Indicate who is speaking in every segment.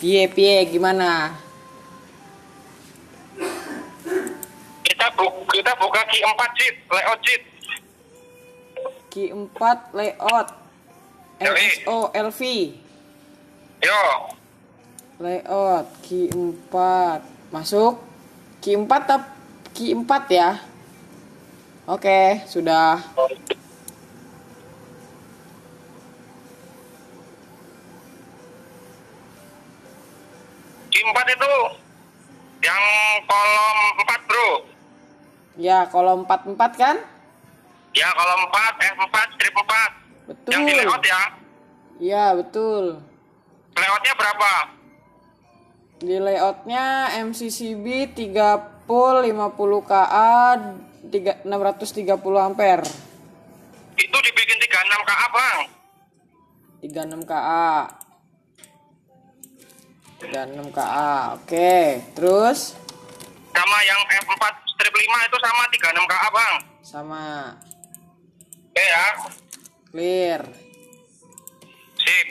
Speaker 1: Piye piye gimana?
Speaker 2: Kita bu kita buka Ki 4 cheat, layout cheat.
Speaker 1: Q4 layout. LSO LV
Speaker 2: Yo,
Speaker 1: layout Q4 masuk. Q4 tap Q4 ya? Oke sudah
Speaker 2: 4 itu yang kolom 4, Bro.
Speaker 1: ya kolom 44 kan
Speaker 2: Ya, kolom 4, F4, strip 4.
Speaker 1: betul
Speaker 2: Yang di layout ya.
Speaker 1: ya betul
Speaker 2: Layoutnya berapa?
Speaker 1: di layoutnya MCCB 30 50 KA 3, 630 ampere
Speaker 2: Itu dibikin 36 KA, Bang.
Speaker 1: 36 KA 36 KA oke terus
Speaker 2: Sama yang F4 strip 5 itu sama 36 KA, Bang.
Speaker 1: sama
Speaker 2: Oke ya.
Speaker 1: clear
Speaker 2: Sip.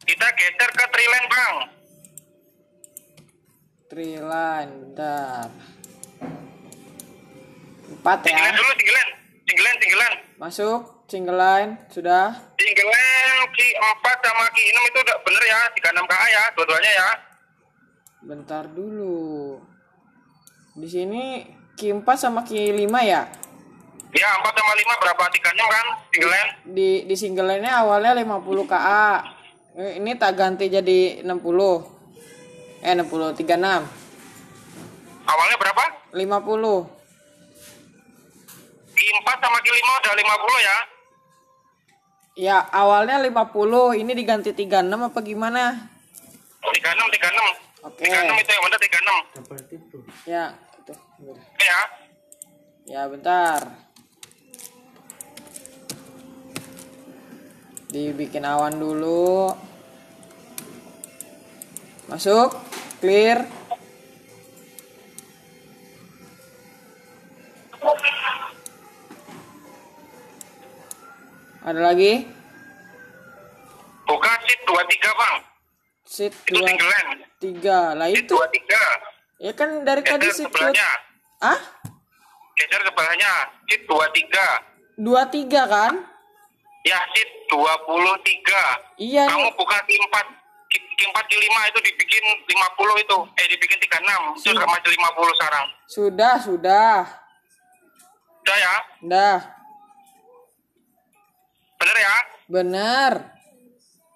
Speaker 2: Kita geser ke trilen, Bang.
Speaker 1: triline bentar 4 ya
Speaker 2: Tinggilan dulu, tinggilan. Tinggilan, tinggilan.
Speaker 1: masuk single line sudah
Speaker 2: Tinggilan Ki 4 sama Ki 6 itu udah bener ya, 36 KA ya, dua-duanya ya.
Speaker 1: bentar dulu di sini Q4 sama Q5 ya
Speaker 2: Ya, 4 sama 5 berapa? 36 kan? Tinggilan.
Speaker 1: di di single line awalnya 50 KA Eh, ini tak ganti jadi 60 eh 60 36
Speaker 2: Awalnya berapa?
Speaker 1: 50
Speaker 2: Ki 4 sama Ki 5 udah 50 ya.
Speaker 1: Ya awalnya 50 ini diganti 36 apa gimana
Speaker 2: 36, 36.
Speaker 1: Oke.
Speaker 2: 36 itu yang bener 36.
Speaker 1: ya itu
Speaker 2: Oke ya.
Speaker 1: ya bentar dibikin awan dulu masuk clear ada lagi
Speaker 2: Buka sheet 23, Bang.
Speaker 1: seat
Speaker 2: Itu tinggilan.
Speaker 1: tiga lah
Speaker 2: Sheet
Speaker 1: itu
Speaker 2: 23.
Speaker 1: ya kan dari tadi
Speaker 2: Geser
Speaker 1: seat
Speaker 2: sebelahnya.
Speaker 1: ah
Speaker 2: Geser sebelahnya. Sheet 23.
Speaker 1: dua tiga kan
Speaker 2: Ya, sheet 23.
Speaker 1: iya
Speaker 2: Kamu
Speaker 1: nih
Speaker 2: buka Ki 4. Ki, Ki 4, Ki 5 itu dibikin 50 itu. Eh, dibikin 36. Itu
Speaker 1: Sudah.
Speaker 2: masih 50 sekarang.
Speaker 1: sudah sudah
Speaker 2: Udah ya?
Speaker 1: dah
Speaker 2: Bener ya?
Speaker 1: bener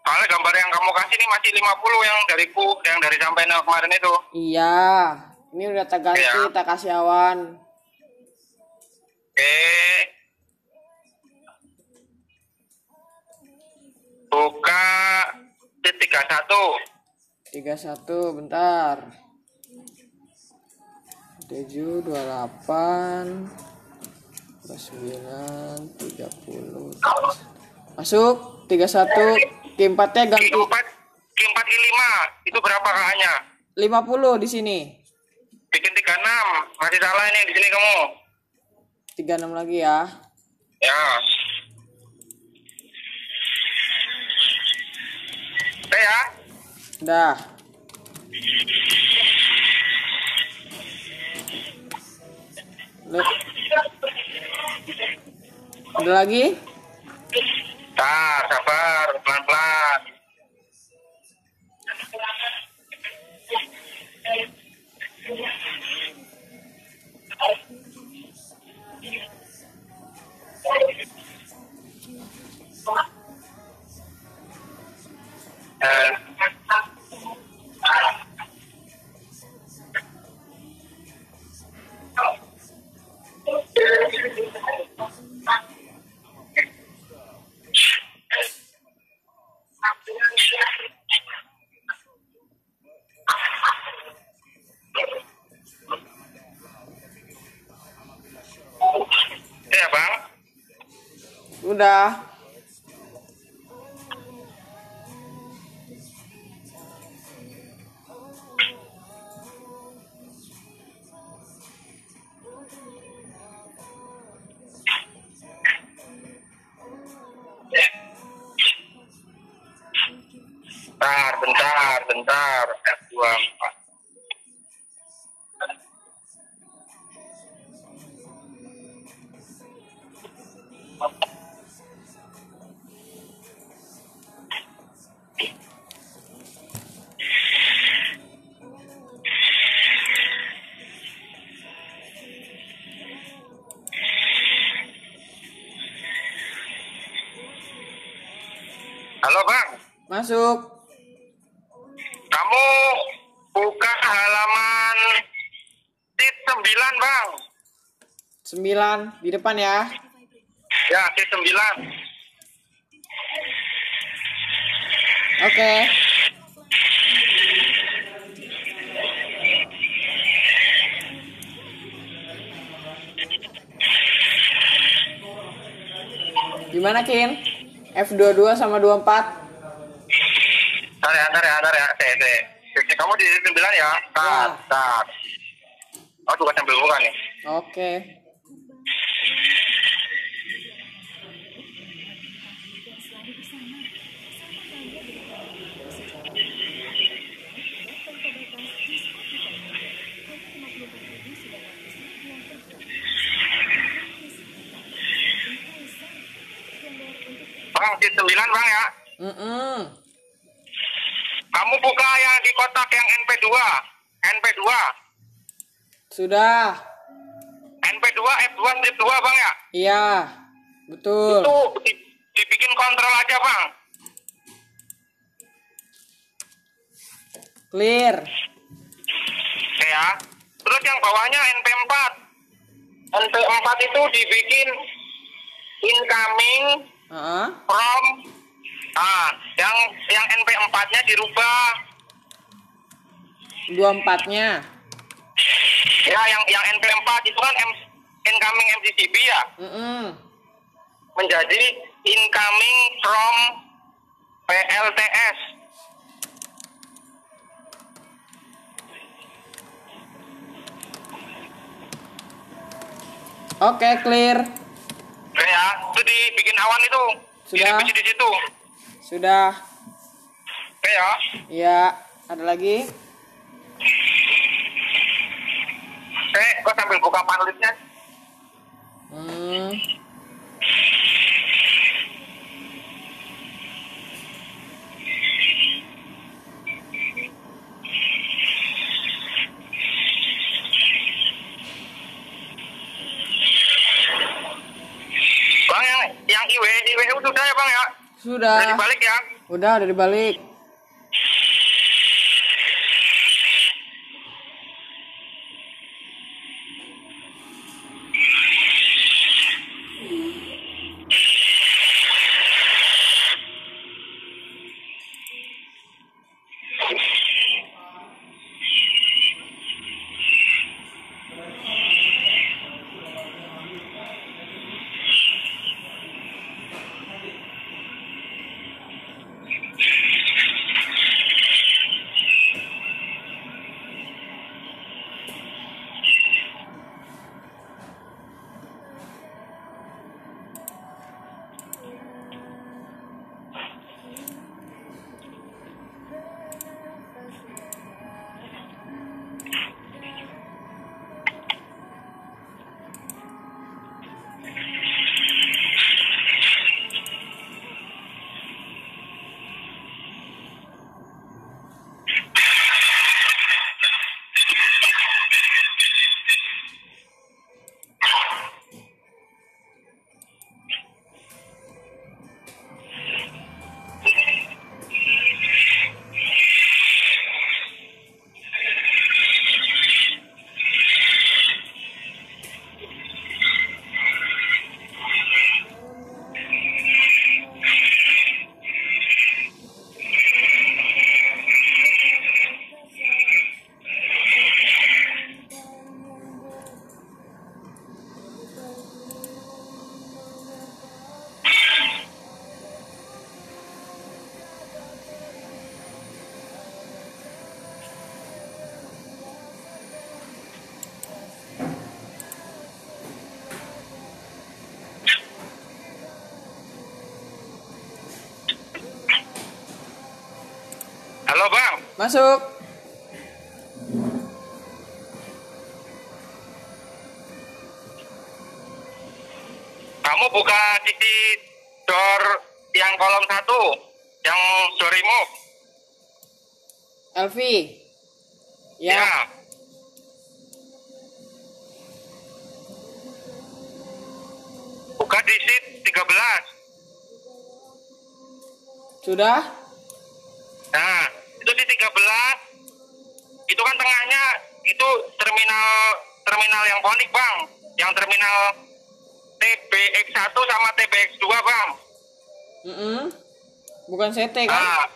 Speaker 2: Soalnya gambar yang kamu kasih ini masih 50 yang dari ku, yang dari sampai kemarin itu.
Speaker 1: Iya, ini udah tak ganti,
Speaker 2: Iya.
Speaker 1: tak kasih awan.
Speaker 2: Oke. Buka titik 31.
Speaker 1: 31, bentar. 7, 28, 29, 30. Masuk, 31. K4-nya ganti
Speaker 2: Ki 4, Ki 4, Ki 5. Itu berapa kakaknya?
Speaker 1: 50 di sini.
Speaker 2: Bikin 36. Masih salah ini di sini kamu.
Speaker 1: 36 lagi ya.
Speaker 2: Ya. Oke ya.
Speaker 1: Dah. Lu- Ada lagi?
Speaker 2: Tar, sabar, pelan-pelan. Eh,
Speaker 1: Udah.
Speaker 2: Bentar, bentar, bentar. F24.
Speaker 1: Masuk.
Speaker 2: kamu buka halaman tit 9 bang.
Speaker 1: 9 di depan ya.
Speaker 2: Ya, tit 9.
Speaker 1: Oke. Gimana Kin? F22 sama 24?
Speaker 2: Ntar ya, ntar ya, ntar ya. Teh, teh. Oke, Kamu di 9 ya? Tar,
Speaker 1: Ya.
Speaker 2: tar. Oh, juga sambil buka nih.
Speaker 1: Oke.
Speaker 2: Bang, tit 9 bang ya.
Speaker 1: Mm-mm.
Speaker 2: Kamu buka yang di kotak yang NP2. NP2.
Speaker 1: Sudah.
Speaker 2: NP2 F2 strip 2 bang ya.
Speaker 1: Iya. Betul.
Speaker 2: Itu di- dibikin kontrol aja bang.
Speaker 1: Clear.
Speaker 2: Ya. Terus yang bawahnya NP4. NP4 itu dibikin incoming
Speaker 1: Heeh.
Speaker 2: from ah yang yang NP4-nya dirubah.
Speaker 1: 24-nya.
Speaker 2: Ya yang yang NP4 itu kan M, incoming MCCB ya
Speaker 1: Mm-mm.
Speaker 2: menjadi incoming from PLTS.
Speaker 1: Oke, clear.
Speaker 2: Oke ya, itu dibikin awan itu.
Speaker 1: Sudah.
Speaker 2: Direvisi di situ.
Speaker 1: Sudah.
Speaker 2: Oke ya.
Speaker 1: Ya, ada lagi?
Speaker 2: Oke, gua sambil buka panelisnya.
Speaker 1: Hmm.
Speaker 2: Bang yang yang IW IW sudah ya bang ya.
Speaker 1: Sudah.
Speaker 2: Udah dibalik ya.
Speaker 1: Udah, udah dibalik. Masuk.
Speaker 2: Kamu buka sisi door yang kolom satu, yang door remove.
Speaker 1: Elvi. Ya.
Speaker 2: Ya. Buka di seat 13.
Speaker 1: Sudah?
Speaker 2: Nah, itu di 13. Itu kan tengahnya itu terminal terminal yang ponik, Bang. Yang terminal TBX1 sama TBX2, Bang.
Speaker 1: Mm-mm. Bukan CT kan?
Speaker 2: Nah,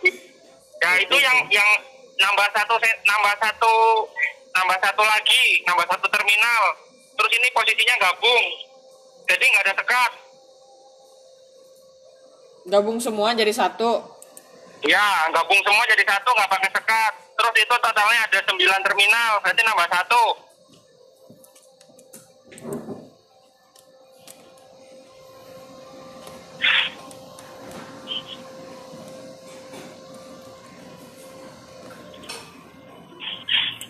Speaker 2: ya itu yang yang nambah satu nambah satu nambah satu lagi, nambah satu terminal. Terus ini posisinya gabung. Jadi nggak ada sekat.
Speaker 1: Gabung semua jadi satu.
Speaker 2: Ya, gabung semua jadi satu, nggak pakai sekat. Terus itu totalnya ada 9 terminal, berarti nambah satu.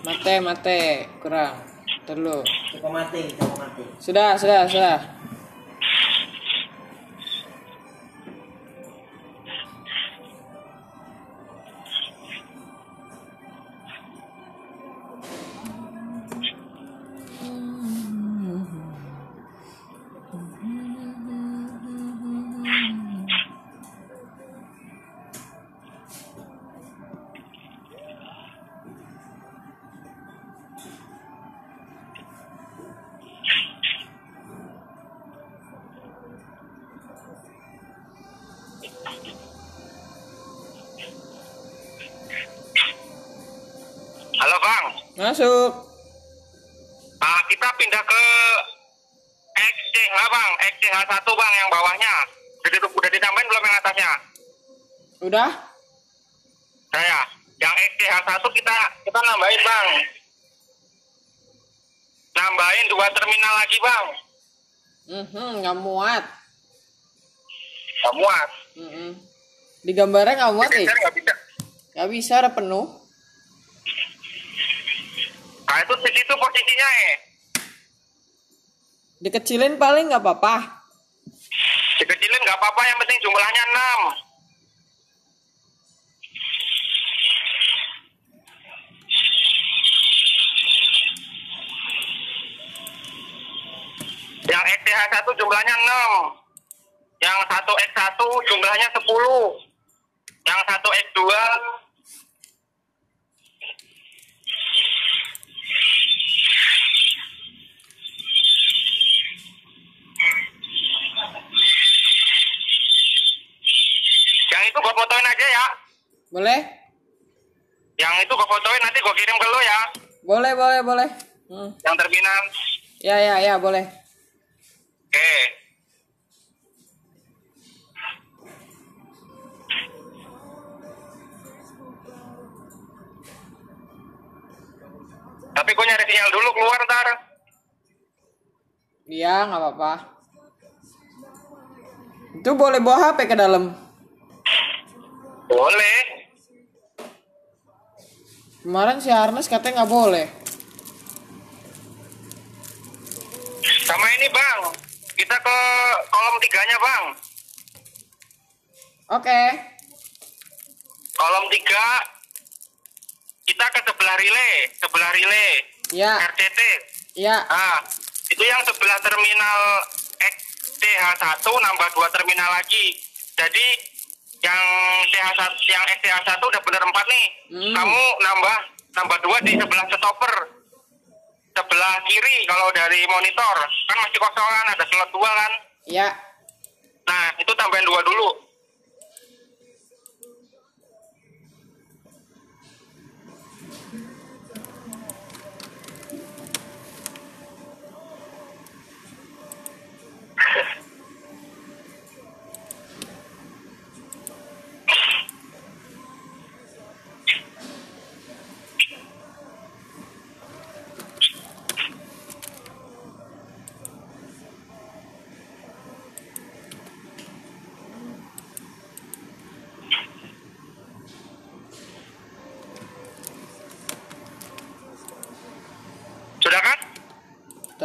Speaker 1: Mate, mate. Kurang. Terlalu.
Speaker 3: Coba mati, coba mati.
Speaker 1: Sudah, sudah, sudah. Masuk.
Speaker 2: nah, kita pindah ke XCH Bang, XCH1 Bang yang bawahnya. Jadi udah ditambahin belum yang atasnya?
Speaker 1: Udah?
Speaker 2: Saya, yang XCH1 kita kita nambahin Bang. Nambahin dua terminal lagi Bang.
Speaker 1: Mhm, nggak muat.
Speaker 2: Gak muat.
Speaker 1: Mhm. Di gambarnya nggak muat nih.
Speaker 2: Geser nggak bisa.
Speaker 1: Nggak bisa, ada penuh.
Speaker 2: Nah itu di situ posisinya eh.
Speaker 1: Dikecilin paling nggak apa-apa.
Speaker 2: Dikecilin nggak apa-apa, yang penting jumlahnya 6. Yang XTH1 jumlahnya 6. Yang 1X1 jumlahnya 10. Yang 1X2 yang itu gua fotoin aja ya.
Speaker 1: Boleh?
Speaker 2: Yang itu gua fotoin nanti gua kirim ke lu ya.
Speaker 1: Boleh, boleh, boleh. Hmm.
Speaker 2: Yang terminal.
Speaker 1: Ya, ya, ya, boleh.
Speaker 2: Oke. Tapi gue nyari sinyal dulu keluar ntar.
Speaker 1: Iya, nggak apa-apa. Itu boleh bawa HP ke dalam.
Speaker 2: Boleh.
Speaker 1: Kemarin si Arnes katanya nggak boleh.
Speaker 2: Sama ini bang. Kita ke kolom tiganya bang.
Speaker 1: Oke.
Speaker 2: Kolom tiga. Kita ke sebelah relay. Sebelah relay.
Speaker 1: Ya,
Speaker 2: RCT.
Speaker 1: ya.
Speaker 2: Ah, itu yang sebelah terminal XTH1 nambah dua terminal lagi. Jadi yang TH1 yang XTH1 udah bener empat nih.
Speaker 1: Hmm.
Speaker 2: Kamu nambah nambah dua di sebelah stopper. Sebelah kiri kalau dari monitor kan masih kosongan ada slot dua kan.
Speaker 1: Ya.
Speaker 2: Nah, itu tambahin dua dulu.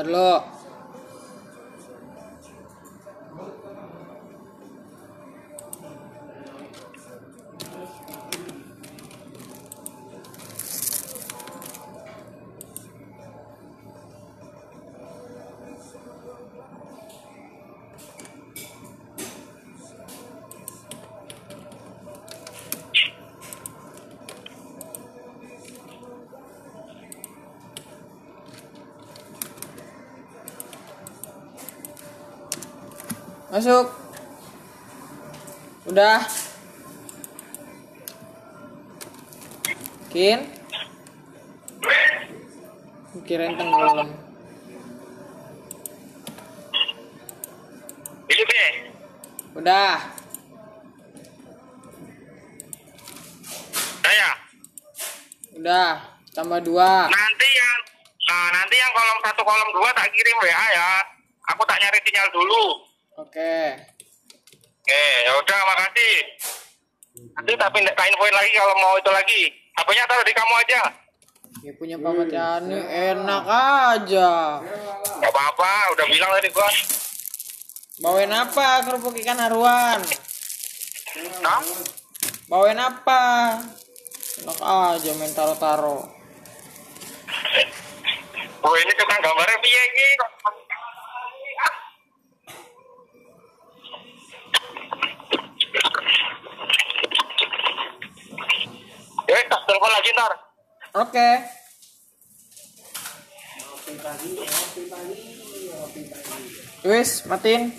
Speaker 1: Ntar lo. Masuk. Udah. Kin. Kirain tenggelam.
Speaker 2: Ini be.
Speaker 1: Udah.
Speaker 2: Saya.
Speaker 1: Udah. Tambah dua.
Speaker 2: Nanti yang nah, nanti yang kolom satu kolom dua tak kirim WA ya. Aku tak nyari sinyal dulu.
Speaker 1: Oke.
Speaker 2: Oke, ya udah makasih. Nanti pindah tak infoin lagi kalau mau itu lagi. HP-nya taruh di kamu aja.
Speaker 1: Ya punya Pamat Yani enak aja.
Speaker 2: Gak apa-apa, udah bilang tadi gua.
Speaker 1: Bawain apa kerupuk ikan haruan?
Speaker 2: Nah,
Speaker 1: Bawain apa? Enak aja main taro-taro.
Speaker 2: oh ini tukang gambarnya piye iki? Ya, tak telepon lagi ntar.
Speaker 1: Oke. Wis, matiin.